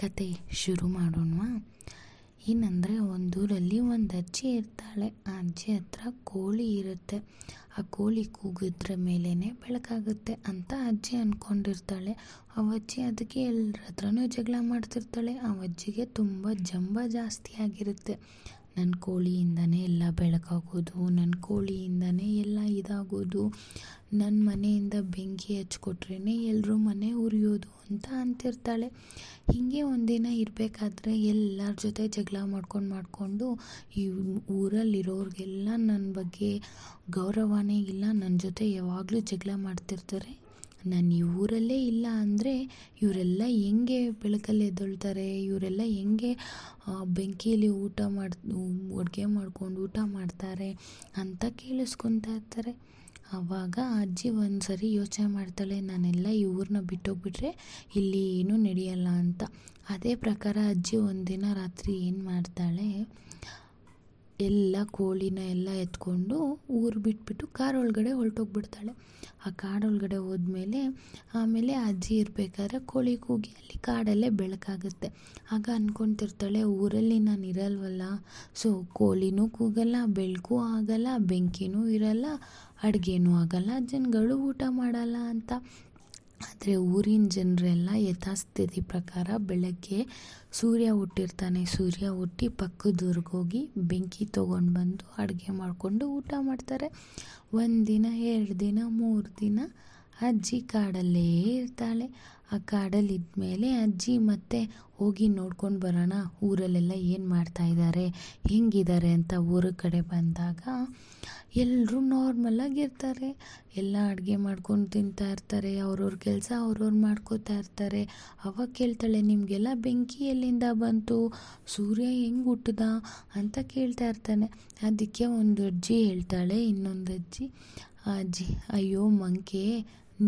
ಕತೆ ಶುರು ಮಾಡೋಣ ಏನಂದರೆ ಒಂದೂರಲ್ಲಿ ಒಂದು ಅಜ್ಜಿ ಇರ್ತಾಳೆ. ಆ ಅಜ್ಜಿ ಹತ್ರ ಕೋಳಿ ಇರುತ್ತೆ. ಆ ಕೋಳಿ ಕೂಗಿದ್ರ ಮೇಲೇ ಬೆಳಕಾಗುತ್ತೆ ಅಂತ ಅಜ್ಜಿ ಅಂದ್ಕೊಂಡಿರ್ತಾಳೆ ಆ ಅಜ್ಜಿ ಅದಕ್ಕೆ ಎಲ್ಲರ ಹತ್ರನೂ ಜಗಳ ಮಾಡ್ತಿರ್ತಾಳೆ. ಆ ಅಜ್ಜಿಗೆ ತುಂಬ ಜಂಬ ಜಾಸ್ತಿ ಆಗಿರುತ್ತೆ. ನನ್ನ ಕೋಳಿಯಿಂದನೇ ಎಲ್ಲ ಬೆಳಕಾಗೋದು ನನ್ನ ಕೋಳಿಯಿಂದನೇ ಎಲ್ಲ ಇದಾಗೋದು ನನ್ನ ಮನೆಯಿಂದ ಬೆಂಕಿ ಹಚ್ಕೊಟ್ರೇ ಎಲ್ಲರೂ ಮನೆ ಉರಿಯೋದು ಅಂತ ಅಂತಿರ್ತಾಳೆ. ಹೀಗೆ ಒಂದಿನ ಇರಬೇಕಾದ್ರೆ ಎಲ್ಲರ ಜೊತೆ ಜಗಳ ಮಾಡ್ಕೊಂಡು ಮಾಡಿಕೊಂಡು ಈ ಊರಲ್ಲಿರೋರಿಗೆಲ್ಲ ನನ್ನ ಬಗ್ಗೆ ಗೌರವನೇ ಇಲ್ಲ ನನ್ನ ಜೊತೆ ಯಾವಾಗಲೂ ಜಗಳ ಮಾಡ್ತಿರ್ತಾರೆ. ನಾನು ಈ ಊರಲ್ಲೇ ಇಲ್ಲ ಅಂದರೆ ಇವರೆಲ್ಲ ಹೆಂಗೆ ಬೆಳಕಲ್ಲಿ ಎದ್ದೇಳ್ತಾರೆ, ಇವರೆಲ್ಲ ಹೆಂಗೆ ಬೆಂಕಿಯಲ್ಲಿ ಊಟ ಮಾಡಿ, ಅಡುಗೆ ಮಾಡ್ಕೊಂಡು ಊಟ ಮಾಡ್ತಾರೆ ಅಂತ ಕೇಳಿಸ್ಕೊತಾ ಇರ್ತಾರೆ. ಆವಾಗ ಅಜ್ಜಿ ಒಂದು ಸರಿ ಯೋಚನೆ ಮಾಡ್ತಾಳೆ, ನಾನೆಲ್ಲ ಈ ಊರನ್ನ ಬಿಟ್ಟೋಗ್ಬಿಟ್ರೆ ಇಲ್ಲಿ ಏನೂ ನಡೆಯಲ್ಲ ಅಂತ. ಅದೇ ಪ್ರಕಾರ ಅಜ್ಜಿ ಒಂದಿನ ರಾತ್ರಿ ಏನು ಮಾಡ್ತಾಳೆ ಎಲ್ಲ ಕೋಳಿನ ಎಲ್ಲ ಎತ್ಕೊಂಡು ಊರು ಬಿಟ್ಬಿಟ್ಟು ಕಾರ್ ಒಳಗಡೆ ಹೊರಟೋಗ್ಬಿಡ್ತಾಳೆ. ಆ ಕಾಡೊಳಗಡೆ ಹೋದ್ಮೇಲೆ ಆಮೇಲೆ ಅಜ್ಜಿ ಇರಬೇಕಾದ್ರೆ ಕೋಳಿ ಕೂಗಿ ಅಲ್ಲಿ ಕಾಡಲ್ಲೇ ಬೆಳಕಾಗುತ್ತೆ. ಆಗ ಅಂದ್ಕೊತಿರ್ತಾಳೆ ಊರಲ್ಲಿ ನಾನು ಇರಲ್ವಲ್ಲ. ಸೊ ಕೋಳಿನೂ ಕೂಗಲ್ಲ, ಬೆಳಕು ಆಗಲ್ಲ, ಬೆಂಕಿನೂ ಇರಲ್ಲ, ಅಡುಗೆನೂ ಆಗಲ್ಲ, ಜನಗಳು ಊಟ ಮಾಡಲ್ಲ ಅಂತ. ಆದರೆ ಊರಿನ ಜನರೆಲ್ಲ ಯಥಾಸ್ಥಿತಿ ಪ್ರಕಾರ ಬೆಳಗ್ಗೆ ಸೂರ್ಯ ಹುಟ್ಟಿರ್ತಾನೆ. ಸೂರ್ಯ ಹುಟ್ಟಿ ಪಕ್ಕದೂರ್ಗೆ ಹೋಗಿ ಬೆಂಕಿ ತೊಗೊಂಡು ಬಂದು ಅಡುಗೆ ಮಾಡಿಕೊಂಡು ಊಟ ಮಾಡ್ತಾರೆ. ಒಂದು ದಿನ ಎರಡು ದಿನ, ಮೂರು ದಿನ ಅಜ್ಜಿ ಕಾಡಲ್ಲೇ ಇರ್ತಾಳೆ. ಆ ಕಾಡಲ್ಲಿ ಇದ್ಮೇಲೆ ಅಜ್ಜಿ ಮತ್ತೆ ಹೋಗಿ ನೋಡ್ಕೊಂಡು ಬರೋಣ. ಊರಲ್ಲೆಲ್ಲ ಏನು ಮಾಡ್ತಾ ಇದ್ದಾರೆ ಹೆಂಗಿದ್ದಾರೆ ಅಂತ ಊರ ಕಡೆ ಬಂದಾಗ ಎಲ್ಲರೂ ನಾರ್ಮಲಾಗಿರ್ತಾರೆ ಎಲ್ಲ ಅಡುಗೆ ಮಾಡ್ಕೊಂಡು ತಿಂತಾ ಇರ್ತಾರೆ. ಅವ್ರವ್ರ ಕೆಲಸ ಅವ್ರವ್ರು ಮಾಡ್ಕೋತಾ ಇರ್ತಾರೆ. ಅವಾಗ ಕೇಳ್ತಾಳೆ, ನಿಮಗೆಲ್ಲ ಬೆಂಕಿ ಎಲ್ಲಿಂದ ಬಂತು? ಸೂರ್ಯ ಹೆಂಗೆ ಹುಟ್ಟದ? ಅಂತ ಕೇಳ್ತಾ ಇರ್ತಾನೆ. ಅದಕ್ಕೆ ಒಂದು ಅಜ್ಜಿ ಹೇಳ್ತಾಳೆ, ಇನ್ನೊಂದು ಅಜ್ಜಿ ಅಜ್ಜಿ, ಅಯ್ಯೋ, ಮಂಕೆ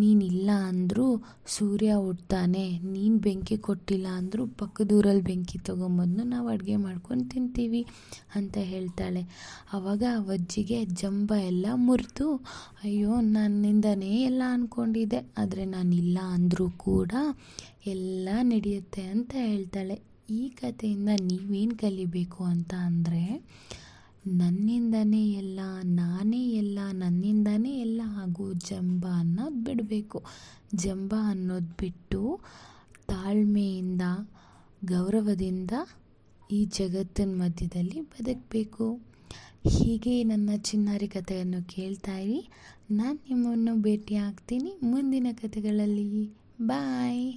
ನೀನಿಲ್ಲ ಅಂದರೂ ಸೂರ್ಯ ಹುಟ್ತಾನೆ, ನೀನು ಬೆಂಕಿ ಕೊಟ್ಟಿಲ್ಲ ಅಂದರೂ ಪಕ್ಕದೂರಲ್ಲಿ ಬೆಂಕಿ ತೊಗೊಂಬಂದು ನಾವು ಅಡುಗೆ ಮಾಡ್ಕೊಂಡು ತಿಂತೀವಿ ಅಂತ ಹೇಳ್ತಾಳೆ. ಆವಾಗ ಅವಜ್ಜಿಗೆ ಜಂಬ ಎಲ್ಲ ಮುರಿದು, ಅಯ್ಯೋ, ನನ್ನಿಂದನೇ ಎಲ್ಲ ಅಂದ್ಕೊಂಡಿದ್ದೆ ಆದರೆ ನಾನಿಲ್ಲ ಅಂದರೂ ಕೂಡ ಎಲ್ಲ ನಡೆಯುತ್ತೆ ಅಂತ ಹೇಳ್ತಾಳೆ. ಈ ಕಥೆಯಿಂದ ನೀವೇನು ಕಲಿಬೇಕು ಅಂತ ಅಂದರೆ, ನನ್ನಿಂದನೇ ಎಲ್ಲ, ನಾನೇ ಎಲ್ಲ ನನ್ನಿಂದನೇ ಎಲ್ಲ ಆಗೋ ಜಂಬ ಬಿಡಬೇಕು ಜಂಬ ಅನ್ನೋದು ಬಿಟ್ಟು ತಾಳ್ಮೆಯಿಂದ, ಗೌರವದಿಂದ ಈ ಜಗತ್ತಿನ ಮಧ್ಯದಲ್ಲಿ ಬದುಕಬೇಕು. ಹೀಗೆ ನನ್ನ ಚಿನ್ನಾರಿ ಕಥೆಯನ್ನು ಕೇಳ್ತಾ ಇರಿ. ನಾನು ನಿಮ್ಮನ್ನು ಭೇಟಿ ಆಗ್ತೀನಿ ಮುಂದಿನ ಕಥೆಗಳಲ್ಲಿ. ಬಾಯ್.